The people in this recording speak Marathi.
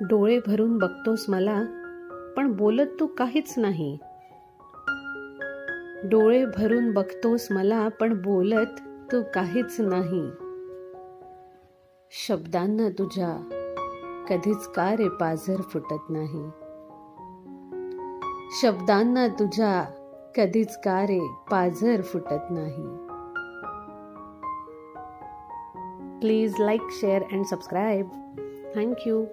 डोळे भरून बघतोस मला पण बोलत तू काहीच नाही. डोळे भरून बघतोस मला पण बोलत तू काहीच नाही. शब्दांना तुझ्या कधीच का रे पाझर फुटत नाही. शब्दांना तुझ्या कधीच का रे पाझर फुटत नाही. Please like share and subscribe. Thank you